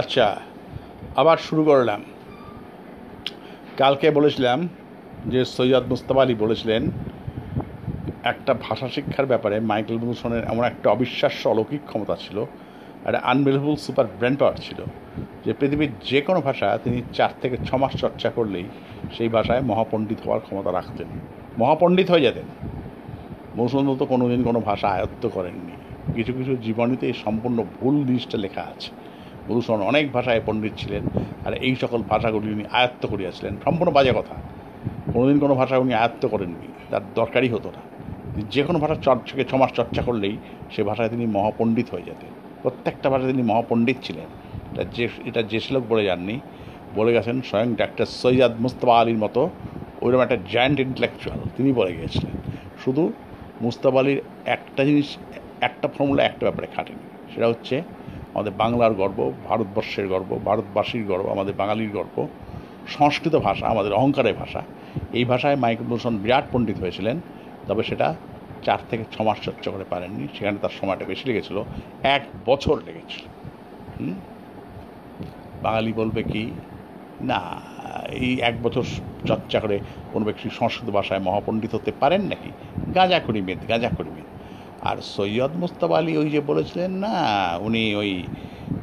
আচ্ছা আবার শুরু করলাম। কালকে বলেছিলাম যে সৈয়দ মুস্তাফা আলী বলেছিলেন, একটা ভাষা শিক্ষার ব্যাপারে মাইকেল মুসনের এমন একটা অবিশ্বাস্য অলৌকিক ক্ষমতা ছিল, একটা আনবিলিভেবল সুপার ব্র্যান্ড পাওয়ার ছিল, যে পৃথিবীর যে কোনো ভাষা তিনি চার থেকে ছ মাস চর্চা করলেই সেই ভাষায় মহাপণ্ডিত হওয়ার ক্ষমতা রাখতেন, মহাপণ্ডিত হয়ে যেতেন। মৌসুম তো কোনোদিন কোনো ভাষা আয়ত্ত করেননি। কিছু কিছু জীবনীতে সম্পূর্ণ ভুল জিনিসটা লেখা আছে। মধুসূদন অনেক ভাষায় পণ্ডিত ছিলেন, আর এই সকল ভাষাগুলি উনি আয়ত্ত করিয়াছিলেন। সম্পূর্ণ বাজে কথা। কোনোদিন কোনো ভাষা উনি আয়ত্ত করেননি, তার দরকারই হতো না। যে কোনো ভাষা চর্চাকে, ছমাস চর্চা করলেই সে ভাষায় তিনি মহাপণ্ডিত হয়ে যেতেন। প্রত্যেকটা ভাষায় তিনি মহাপণ্ডিত ছিলেন। এটা যে এটা যে শ্লোক বলে যাননি, বলে গেছেন স্বয়ং ডাক্তার সৈয়দ মুস্তফা আলীর মতো ওইরকম একটা জায়ান্ট ইন্টেলেকচুয়াল তিনি বলে গিয়েছিলেন। শুধু মুস্তফা আলীর একটা জিনিস, একটা ফর্মুলা একটা ব্যাপারে খাটেনি। সেটা হচ্ছে আমাদের বাংলার গর্ব, ভারতবর্ষের গর্ব, ভারতবাসীর গর্ব, আমাদের বাঙালির গর্ব, সংস্কৃত ভাষা, আমাদের অহংকারের ভাষা। এই ভাষায় মাইকেল মধুসূদন বিরাট পণ্ডিত হয়েছিলেন, তবে সেটা চার থেকে ছ মাস চর্চা করে পারেননি। সেখানে তার সময়টা বেশি লেগেছিল, এক বছর লেগেছিল। বাঙালি বলবে কি? না, এই এক বছর চর্চা করে কোনো ব্যক্তি সংস্কৃত ভাষায় মহাপণ্ডিত হতে পারেন নাকি? গাঁজা করি মেদ গাঁজা করি আর সৈয়দ মুস্তাফা আলী ওই যে বলেছিলেন না, উনি ওই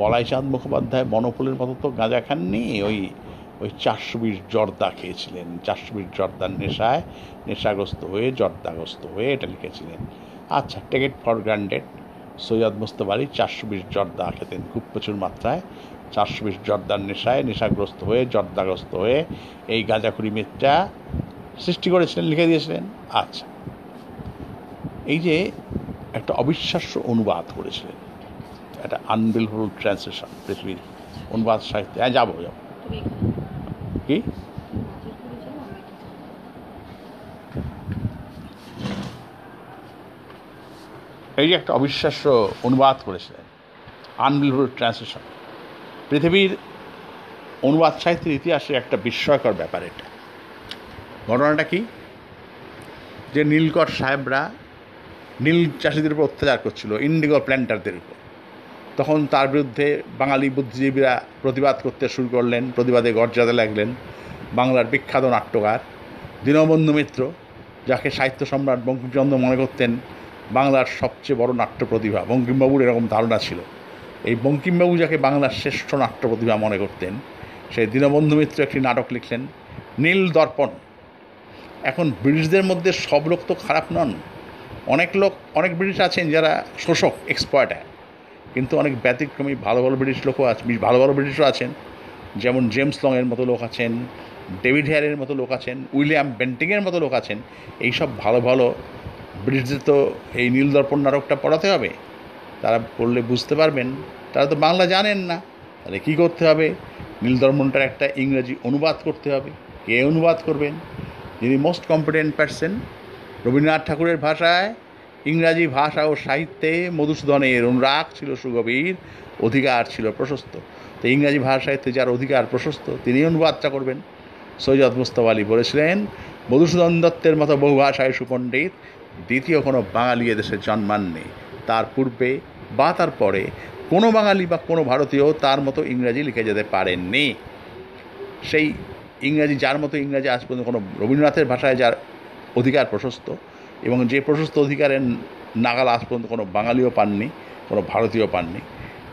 বলাই চাঁদ মুখোপাধ্যায় বনফুলের মতো তো গাঁজা খাননি, ওই ওই চারশো বিশ জর্দা খেয়েছিলেন চারশো বিশ জর্দার নেশায় নেশাগ্রস্ত হয়ে, জর্দাগ্রস্ত হয়ে এটা লিখেছিলেন। আচ্ছা taken for granted Syed Mustafa Ali চারশো বিশ জর্দা খেতেন খুব প্রচুর মাত্রায় চারশো বিশ জর্দার নেশায় নেশাগ্রস্ত হয়ে, জর্দাগ্রস্ত হয়ে এই গাঁজাখুরি মেদটা সৃষ্টি করেছিলেন, লিখে দিয়েছিলেন। আচ্ছা এই যে একটা অবিশ্বাস্য অনুবাদ করেছিলেন। একটা আনবিলফুল ট্রান্সলেশন পৃথিবীর অনুবাদ সাহিত্যে। হ্যাঁ যাব যাব। কি? এই যে একটা অবিশ্বাস্য অনুবাদ করেছিলেন আনবিলফুল ট্রান্সলেশন পৃথিবীর অনুবাদ সাহিত্যের ইতিহাসে একটা বিস্ময়কর ব্যাপার এটা। ঘটনাটা কি? যে নীলকর সাহেবরা নীল চাষিদের উপর অত্যাচার করছিল ইন্ডিগো প্ল্যান্টারদের উপর। তখন তার বিরুদ্ধে বাঙালি বুদ্ধিজীবীরা প্রতিবাদ করতে শুরু করলেন, প্রতিবাদে গর্জাতে লাগলেন বাংলার বিখ্যাত নাট্যকার দীনবন্ধু মিত্র, যাকে সাহিত্য সম্রাট বঙ্কিমচন্দ্র মনে করতেন বাংলার সবচেয়ে বড় নাট্য প্রতিভা। বঙ্কিমবাবুর এরকম ধারণা ছিল। এই বঙ্কিমবাবু যাকে বাংলার শ্রেষ্ঠ নাট্য প্রতিভা মনে করতেন, সেই দীনবন্ধু মিত্র একটি নাটক লিখলেন, নীল দর্পণ। এখন ব্রিটিশদের মধ্যে সব লোক তো খারাপ নন। অনেক লোক, অনেক ব্রিটিশ আছেন যারা শোষক এক্সপার্টার কিন্তু অনেক ব্যতিক্রমী, ভালো ভালো ব্রিটিশ লোকও আছে ভালো ভালো ব্রিটিশও আছেন। যেমন জেমস লংয়ের মতো লোক আছেন ডেভিড হেয়ারের মতো লোক আছেন উইলিয়াম বেন্টিংয়ের মতো লোক আছেন। এইসব ভালো ভালো ব্রিটিশদের তো এই নীলদর্পণ নাটকটা পড়াতে হবে। তারা পড়লে বুঝতে পারবেন। তারা তো বাংলা জানেন না। তাহলে কী করতে হবে? নীলদর্পণটার একটা ইংরেজি অনুবাদ করতে হবে। কে অনুবাদ করবেন? যিনি মোস্ট কম্পিটেন্ট পার্সন রবীন্দ্রনাথ ঠাকুরের ভাষায়, ইংরাজি ভাষা ও সাহিত্যে মধুসূদনের অনুরাগ ছিল সুগভীর, অধিকার ছিল প্রশস্ত। তো ইংরাজি ভাষা সাহিত্যে যার অধিকার প্রশস্ত তিনি অনুবাদটা করবেন। সৈয়দ মুস্তফা আলী বলেছিলেন, মধুসূদন দত্তের মতো বহু ভাষায় সুপণ্ডিত দ্বিতীয় কোনো বাঙালি এদেশে জন্মাননি তার পূর্বে বা তার পরে কোনো বাঙালি বা কোনো ভারতীয় তার মতো ইংরাজি লিখে যেতে পারেননি। সেই ইংরাজি, যার মতো ইংরাজি আজ পর্যন্ত কোনো রবীন্দ্রনাথের ভাষায় যার অধিকার প্রশস্ত এবং যে প্রশস্ত অধিকারের নাগাল আজ পর্যন্ত কোনো বাঙালিও পাননি, কোনো ভারতীয় পাননি।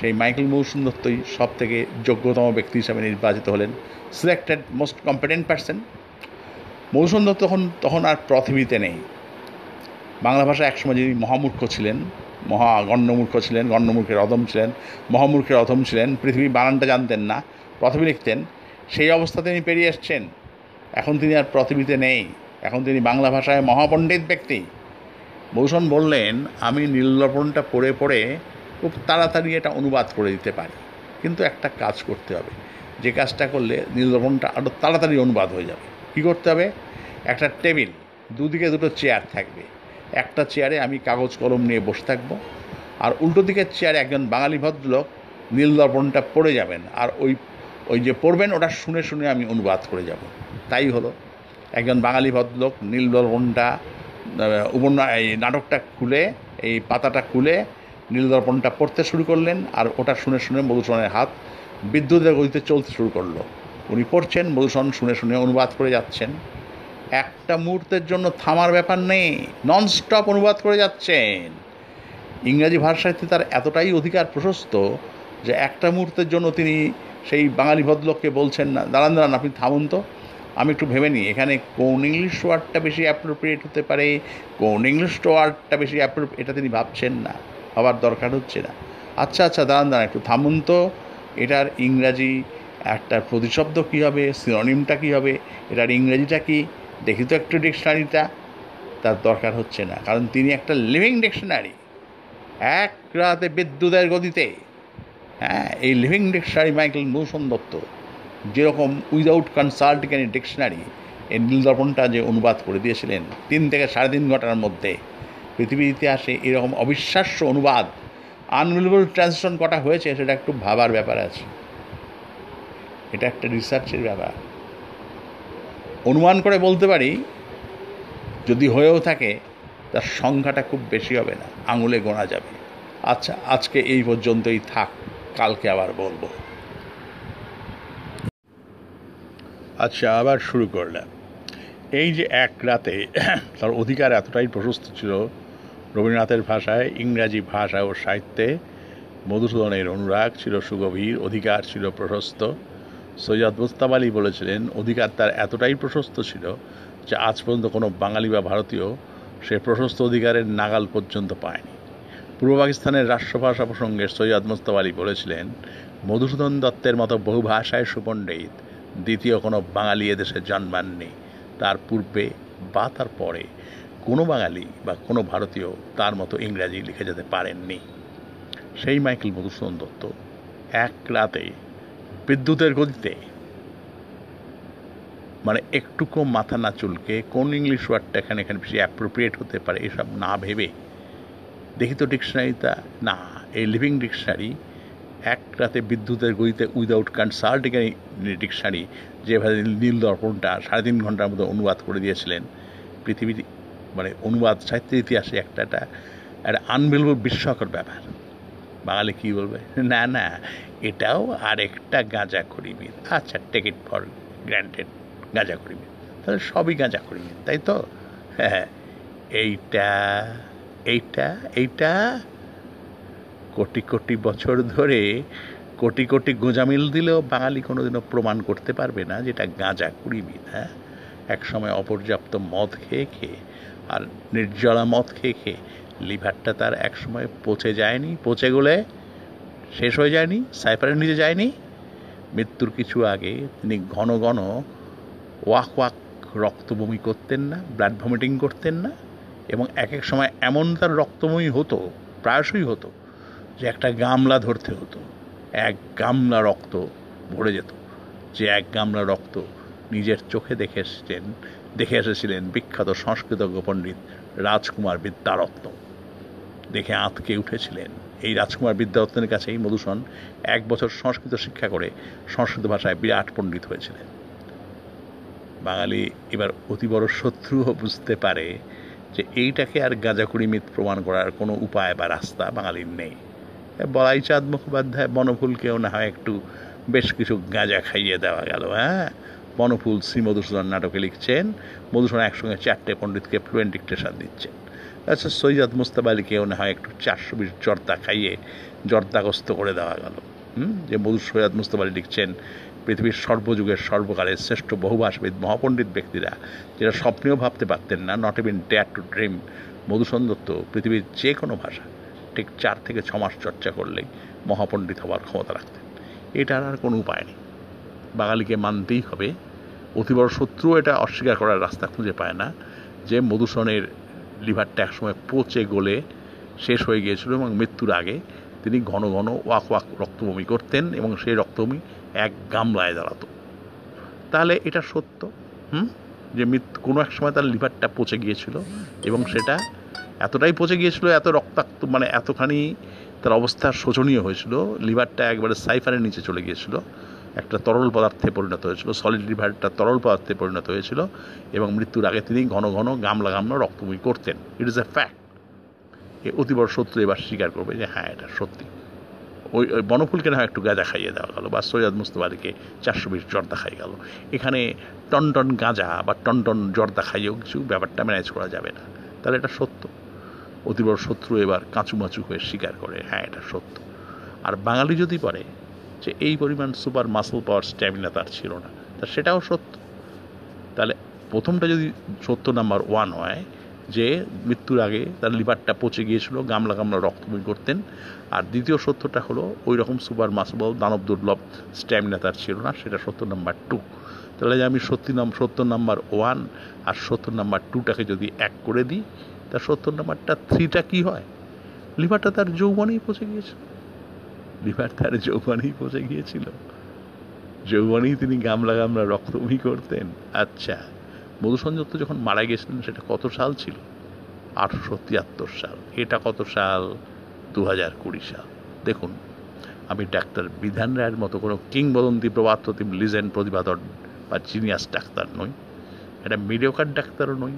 সেই মাইকেল মৌসুম দত্তই সব থেকে যোগ্যতম ব্যক্তি হিসাবে নির্বাচিত হলেন। সিলেক্টেড মোস্ট কম্পিটেন্ট পার্সন মৌসুম দত্ত তখন তখন আর পৃথিবীতে নেই। বাংলা ভাষা একসময় যিনি মহামূর্খ ছিলেন, মহা গণ্যমূর্খ ছিলেন গণ্যমূর্খের অধম ছিলেন, মহামূর্খের অধম ছিলেন পৃথিবী বানানটা জানতেন না প্রথমে লিখতেন, সেই অবস্থা তিনি পেরিয়ে এসছেন। এখন তিনি আর পৃথিবীতে নেই। এখন তিনি বাংলা ভাষায় মহাপণ্ডিত ব্যক্তি। ভূষণ বললেন, আমি নীলদর্পণটা পড়ে পড়ে খুব তাড়াতাড়ি এটা অনুবাদ করে দিতে পারি, কিন্তু একটা কাজ করতে হবে। যে কাজটা করলে নীলদর্পণটা আরও তাড়াতাড়ি অনুবাদ হয়ে যাবে। কী করতে হবে? একটা টেবিল, দুদিকে দুটো চেয়ার থাকবে। একটা চেয়ারে আমি কাগজ কলম নিয়ে বসে থাকব, আর উল্টো দিকের চেয়ারে একজন বাঙালি ভদ্রলোক নীলদর্পণটা পড়ে যাবেন, আর ওই ওই যে পড়বেন ওটা শুনে শুনে আমি অনুবাদ করে যাব। তাই হলো। একজন বাঙালি ভদ্রলোক নীলদর্পণটা উপন্যাস, এই নাটকটা খুলে, এই পাতাটা খুলে নীলদর্পণটা পড়তে শুরু করলেন আর ওটা শুনে শুনে মধুসূদনের হাত বিদ্যুতের গতিতে চলতে শুরু করল। উনি পড়ছেন, মধুসূদন শুনে শুনে অনুবাদ করে যাচ্ছেন। একটা মুহূর্তের জন্য থামার ব্যাপার নেই ননস্টপ অনুবাদ করে যাচ্ছেন। ইংরাজি ভাষাতে তার এতটাই অধিকার প্রশস্ত যে একটা মুহূর্তের জন্য তিনি সেই বাঙালি ভদ্রলোককে বলছেন না, দাঁড়ান দাঁড়ান, আপনি থামুন তো। আমি একটু ভেবে নিই, এখানে কোন ইংলিশ ওয়ার্ডটা বেশি অ্যাপ্রোপ্রিয়েট হতে পারে? কোন ইংলিশ ওয়ার্ডটা বেশি অ্যাপ্রো এটা তিনি ভাবছেন না, ভাবার দরকার হচ্ছে না। আচ্ছা আচ্ছা দাঁড়ান দাঁড়ান একটু থামুন তো। এটার ইংরাজি একটা প্রতিশব্দ কী হবে? সিনোনিমটা কী হবে? এটার ইংরেজিটা কি? দেখি তো একটু ডিকশনারিটা তার দরকার হচ্ছে না, কারণ তিনি একটা লিভিং ডিকশনারি এক রাতে বিদ্যুতের গতিতে। হ্যাঁ এই লিভিং ডিকশনারি মাইকেল মৌসুম দত্ত যেরকম উইদাউট কনসাল্টিং এনি ডিকশনারি এই নীলদর্পণটা যে অনুবাদ করে দিয়েছিলেন, তিন থেকে সাড়ে তিন ঘণ্টার মধ্যে পৃথিবীর ইতিহাসে এরকম অবিশ্বাস্য অনুবাদ আনবিলেবল ট্রান্সলেশন কটা হয়েছে সেটা একটু ভাবার ব্যাপার আছে। এটা একটা রিসার্চের ব্যাপার। অনুমান করে বলতে পারি, যদি হয়েও থাকে, তার সংখ্যাটা খুব বেশি হবে না, আঙুলে গোনা যাবে। আচ্ছা আজকে এই পর্যন্তই থাক, কালকে আবার বলব। আচ্ছা আবার শুরু করলাম এই যে এক রাতে তার অধিকার এতটাই প্রশস্ত ছিল, রবীন্দ্রনাথের ভাষায়, ইংরাজি ভাষা ও সাহিত্যে মধুসূদনের অনুরাগ ছিল সুগভীর, অধিকার ছিল প্রশস্ত। সৈয়দ মুস্তাব আলী বলেছিলেন, অধিকার তার এতটাই প্রশস্ত ছিল যে আজ পর্যন্ত কোনো বাঙালি বা ভারতীয় সে প্রশস্ত অধিকারের নাগাল পর্যন্ত পায়নি। পূর্ব পাকিস্তানের রাষ্ট্রভাষা প্রসঙ্গে সৈয়দ মুস্তাব আলী বলেছিলেন, মধুসূদন দত্তের মতো বহু ভাষায় সুপণ্ডিত দ্বিতীয় কোনো বাঙালি এদেশে জন্মাননি। তার পূর্বে বা তার পরে কোনো বাঙালি বা কোনো ভারতীয় তার মতো ইংরাজি লিখে যেতে পারেননি। সেই মাইকেল মধুসূদন দত্ত এক রাতে বিদ্যুতের গতিতে মানে একটুকু মাথা না চুলকে কোন ইংলিশ ওয়ার্ডটা এখানে এখানে বেশি অ্যাপ্রোপ্রিয়েট হতে পারে এসব না ভেবে, দেখি তো ডিকশনারিটা, না, এই লিভিং ডিকশনারি এক রাতে বিদ্যুতের গতিতে উইদাউট কনসাল্টিং ডিকশনারি যেভাবে নীল দর্পণটা সাড়ে তিন ঘণ্টার মধ্যে অনুবাদ করে দিয়েছিলেন। পৃথিবীর মানে অনুবাদ সাহিত্যের ইতিহাসে একটা একটা একটা আনবিলবল বিস্ময়কর ব্যাপার। বাঙালি কী বলবে? না না, এটাও আরেকটা গাঁজা করিবির আচ্ছা টেক ইট ফর গ্র্যান্টেড গাঁজা করিবির তাহলে সবই গাঁজা করিবির তাই তো? হ্যাঁ এইটা এইটা এইটা কোটি কোটি বছর ধরে কোটি কোটি গোজামিল দিলেও বাঙালি কোনোদিনও প্রমাণ করতে পারবে না যেটা গাঁজা কুড়িবিদ হ্যাঁ? একসময় অপর্যাপ্ত মদ খেয়ে খেয়ে আর নির্জলা মদ খেয়ে খেয়ে লিভারটা তার একসময় পচে যায়নি, পচে গলে শেষ হয়ে যায়নি, সাইফারের নিচে যায়নি। মৃত্যুর কিছু আগে তিনি ঘন ঘন ওয়াক ওয়াক রক্ত বমি করতেন না, ব্লাড ভমিটিং করতেন না এবং এক এক সময় এমন তার রক্তময়ী হতো, প্রায়শই হতো যে একটা গামলা ধরতে হতো, এক গামলা রক্ত ভরে যেত। যে এক গামলা রক্ত নিজের চোখে দেখে এসেছেন, দেখে এসেছিলেন বিখ্যাত সংস্কৃতজ্ঞ পণ্ডিত রাজকুমার বিদ্যারত্ন। দেখে আঁতকে উঠেছিলেন এই রাজকুমার বিদ্যারত্নের কাছেই মধুসূদন এক বছর সংস্কৃত শিক্ষা করে সংস্কৃত ভাষায় বিরাট পণ্ডিত হয়েছিলেন। বাঙালি এবার অতি বড় শত্রুও বুঝতে পারে যে এইটাকে আর গাঁজাকুড়িমিত প্রমাণ করার কোনো উপায় বা রাস্তা বাঙালির নেই। বলাই চাঁদ মুখোপাধ্যায় বনফুলকেও না হয়, একটু বেশ কিছু গাঁজা খাইয়ে দেওয়া গেল হ্যাঁ? বনফুল শ্রী মধুসূদন নাটকে লিখছেন, মধুসূদন একসঙ্গে চারটে পণ্ডিতকে ফ্লুয়েন্ট ডিকটেশন দিচ্ছেন। আচ্ছা সৈয়দ মুস্তাব আলীকেও না হয় একটু চারশো বিশ জর্দা খাইয়ে জর্দাগ্রস্ত করে দেওয়া গেল, হুম? যে মধু সৈয়দ মুস্তাব আলী লিখছেন, পৃথিবীর সর্বযুগের সর্বকালের শ্রেষ্ঠ বহুভাষাবিদ মহাপণ্ডিত ব্যক্তিরা, যেটা স্বপ্নেও ভাবতে পারতেন না not even dare to dream Madhusudan Dutta পৃথিবীর যে কোনো ভাষা। ঠিক চার থেকে ছ মাস চর্চা করলেই মহাপণ্ডিত হওয়ার ক্ষমতা রাখতেন। এটার আর কোনো উপায় নেই। বাঙালিকে মানতেই হবে। অতি বড় শত্রু এটা অস্বীকার করার রাস্তা খুঁজে পায় না। যে মধুসূদনের লিভারটা একসময় পচে গলে শেষ হয়ে গিয়েছিল এবং মৃত্যুর আগে তিনি ঘন ঘন ওয়াক ওয়াক রক্তবমি করতেন এবং সেই রক্তবমি এক গামলায় দাঁড়াতো তাহলে এটা সত্য? হুম? যে মৃত্যু কোনো এক সময় তার লিভারটা পচে গিয়েছিল এবং সেটা এতটাই পচে গিয়েছিল, এত রক্তাক্ত মানে এতখানি তার অবস্থা শোচনীয় হয়েছিল। লিভারটা একবারে সাইফারের নিচে চলে গিয়েছিল। একটা তরল পদার্থে পরিণত হয়েছিল সলিড লিভারটা তরল পদার্থে পরিণত হয়েছিল এবং মৃত্যুর আগে তিনি ঘন ঘন গামলা গামলা রক্তবমি করতেন। ইট ইজ এ ফ্যাক্ট এ অতি বড় সত্য এবার স্বীকার করবে যে হ্যাঁ এটা সত্যি। ওই ওই বনফুলকে না একটু গাঁজা খাইয়ে দেওয়া গেল বা সৈয়দ মুস্তফা আলীকে চারশো বিশ জর্দা খাই গেল। এখানে টন টন গাঁজা বা টন টন জর্দা খাইয়েও কিছু ব্যাপারটা ম্যানেজ করা যাবে না। তাহলে এটা সত্য। অতি বড় শত্রু এবার কাঁচুমাচু হয়ে স্বীকার করে। হ্যাঁ এটা সত্য। আর বাঙালি যদি পারে যে এই পরিমাণ সুপার মাসল পাওয়ার স্ট্যামিনা তার ছিল না, তা সেটাও সত্য। তাহলে প্রথমটা যদি সত্য নাম্বার ওয়ান হয় যে মৃত্যুর আগে তার লিভারটা পচে গিয়েছিল, গামলা গামলা রক্তবমি করতেন, আর দ্বিতীয় সত্যটা হলো ওই রকম সুপার মাসবল দানব দুর্লভ স্ট্যামিনা তার ছিল না, সেটা সত্য নাম্বার টু। তাহলে আমি সত্যি নাম সত্য নাম্বার ওয়ান আর সত্য নাম্বার টুটাকে যদি এক করে দিই তা সত্তর নাম্বারটা থ্রিটা কি হয়? লিভারটা তার যৌবনেই পচে গিয়েছিল। লিভার তার যৌবনেই পচে গিয়েছিল। যৌবনেই তিনি গামলা গামলা রক্তবমি করতেন। আচ্ছা মধুসূদন দত্ত যখন মারা গেছিলেন সেটা কত সাল ছিল? আঠারোশো তিয়াত্তর সাল। এটা কত সাল? দু হাজার কুড়ি সাল। দেখুন, আমি ডাক্তার বিধান রায়ের মতো কোনো কিংবদন্তি প্রবাদপ্রতিম লিজেন্ড প্রতিপাদন বা জিনিয়াস ডাক্তার নই। একটা মিডিয়কার ডাক্তারও নই।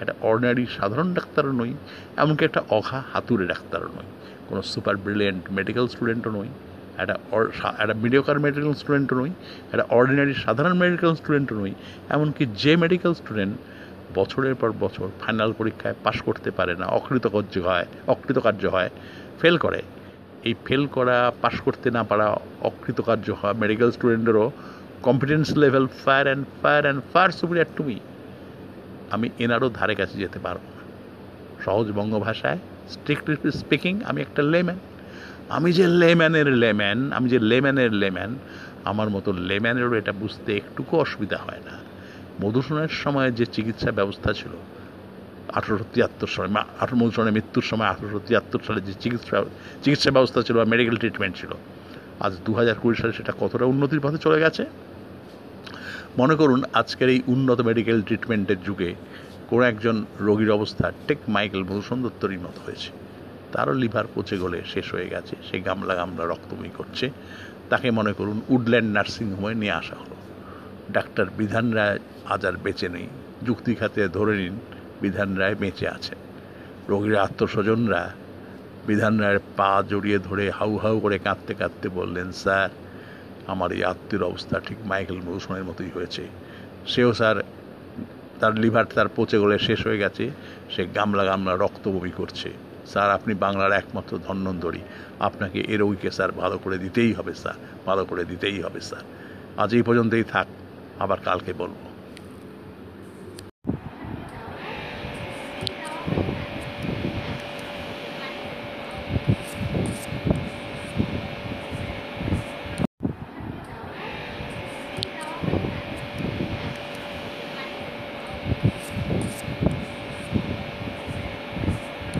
একটা অর্ডিনারি সাধারণ ডাক্তারও নই, এমনকি একটা অঘা হাতুড়ে ডাক্তারও নই। কোনো সুপার ব্রিলিয়েন্ট মেডিকেল স্টুডেন্টও নই, একটা একটা মিডিয়কার মেডিকেল স্টুডেন্টও নই, একটা অর্ডিনারি সাধারণ মেডিকেল স্টুডেন্টও নই, এমনকি যে মেডিকেল স্টুডেন্ট বছরের পর বছর ফাইনাল পরীক্ষায় পাশ করতে পারে না, অকৃতকার্য হয় অকৃতকার্য হয় ফেল করে। এই ফেল করা পাশ করতে না পারা, অকৃতকার্য হওয়া medical স্টুডেন্টেরও competence level far and far and far superior to me আমি এনারও ধারে কাছে যেতে পারব না। সহজ বঙ্গ ভাষায় স্ট্রিক্টলি স্পিকিং আমি একটা লেম্যান আমি যে লেম্যানের লেম্যান আমি যে লেম্যানের লেম্যান আমার মতো লেম্যানেরও এটা বুঝতে একটুকু অসুবিধা হয় না। মধুসূদনের সময় যে চিকিৎসা ব্যবস্থা ছিল, আঠারোশো তিয়াত্তর সালে মধুসূদনের মৃত্যুর সময় আঠারোশো তিয়াত্তর সালে যে চিকিৎসা চিকিৎসা ব্যবস্থা ছিল বা মেডিকেল ট্রিটমেন্ট ছিল, আজ দু হাজার কুড়ি সালে সেটা কতটা উন্নতির পথে চলে গেছে? করুন, আজকের এই উন্নত মেডিকেল ট্রিটমেন্টের যুগে কোনো একজন রোগীর অবস্থা টেক মাইকেল মধুসূদন দত্তরই মতো হয়েছে। তারও লিভার পচে গলে শেষ হয়ে গেছে, সে গামলা গামলা রক্তময়ী করছে। তাকে মনে করুন উডল্যান্ড নার্সিংহোমে নিয়ে আসা হলো। ডাক্তার বিধান রায় আজ আর বেঁচে নেই। যুক্তি খাতে ধরে নিন, বিধান রায় বেঁচে আছেন রোগীর আত্মস্বজনরা বিধান রায়ের পা জড়িয়ে ধরে হাউ হাউ করে কাঁদতে কাঁদতে বললেন, স্যার আমার এই আত্মীয় অবস্থা ঠিক মাইকেল মধুসূনের মতোই হয়েছে। সেও স্যার, তার লিভার তার পচে গলে শেষ হয়ে গেছে। সে গামলা গামলা রক্ত বমি করছে। স্যার, আপনি বাংলার একমাত্র ধন্যন্তরী আপনাকে এ রোগীকে স্যার ভালো করে দিতেই হবে, স্যার। ভালো করে দিতেই হবে, স্যার। আজ এই পর্যন্তই থাক, আবার কালকে বলব।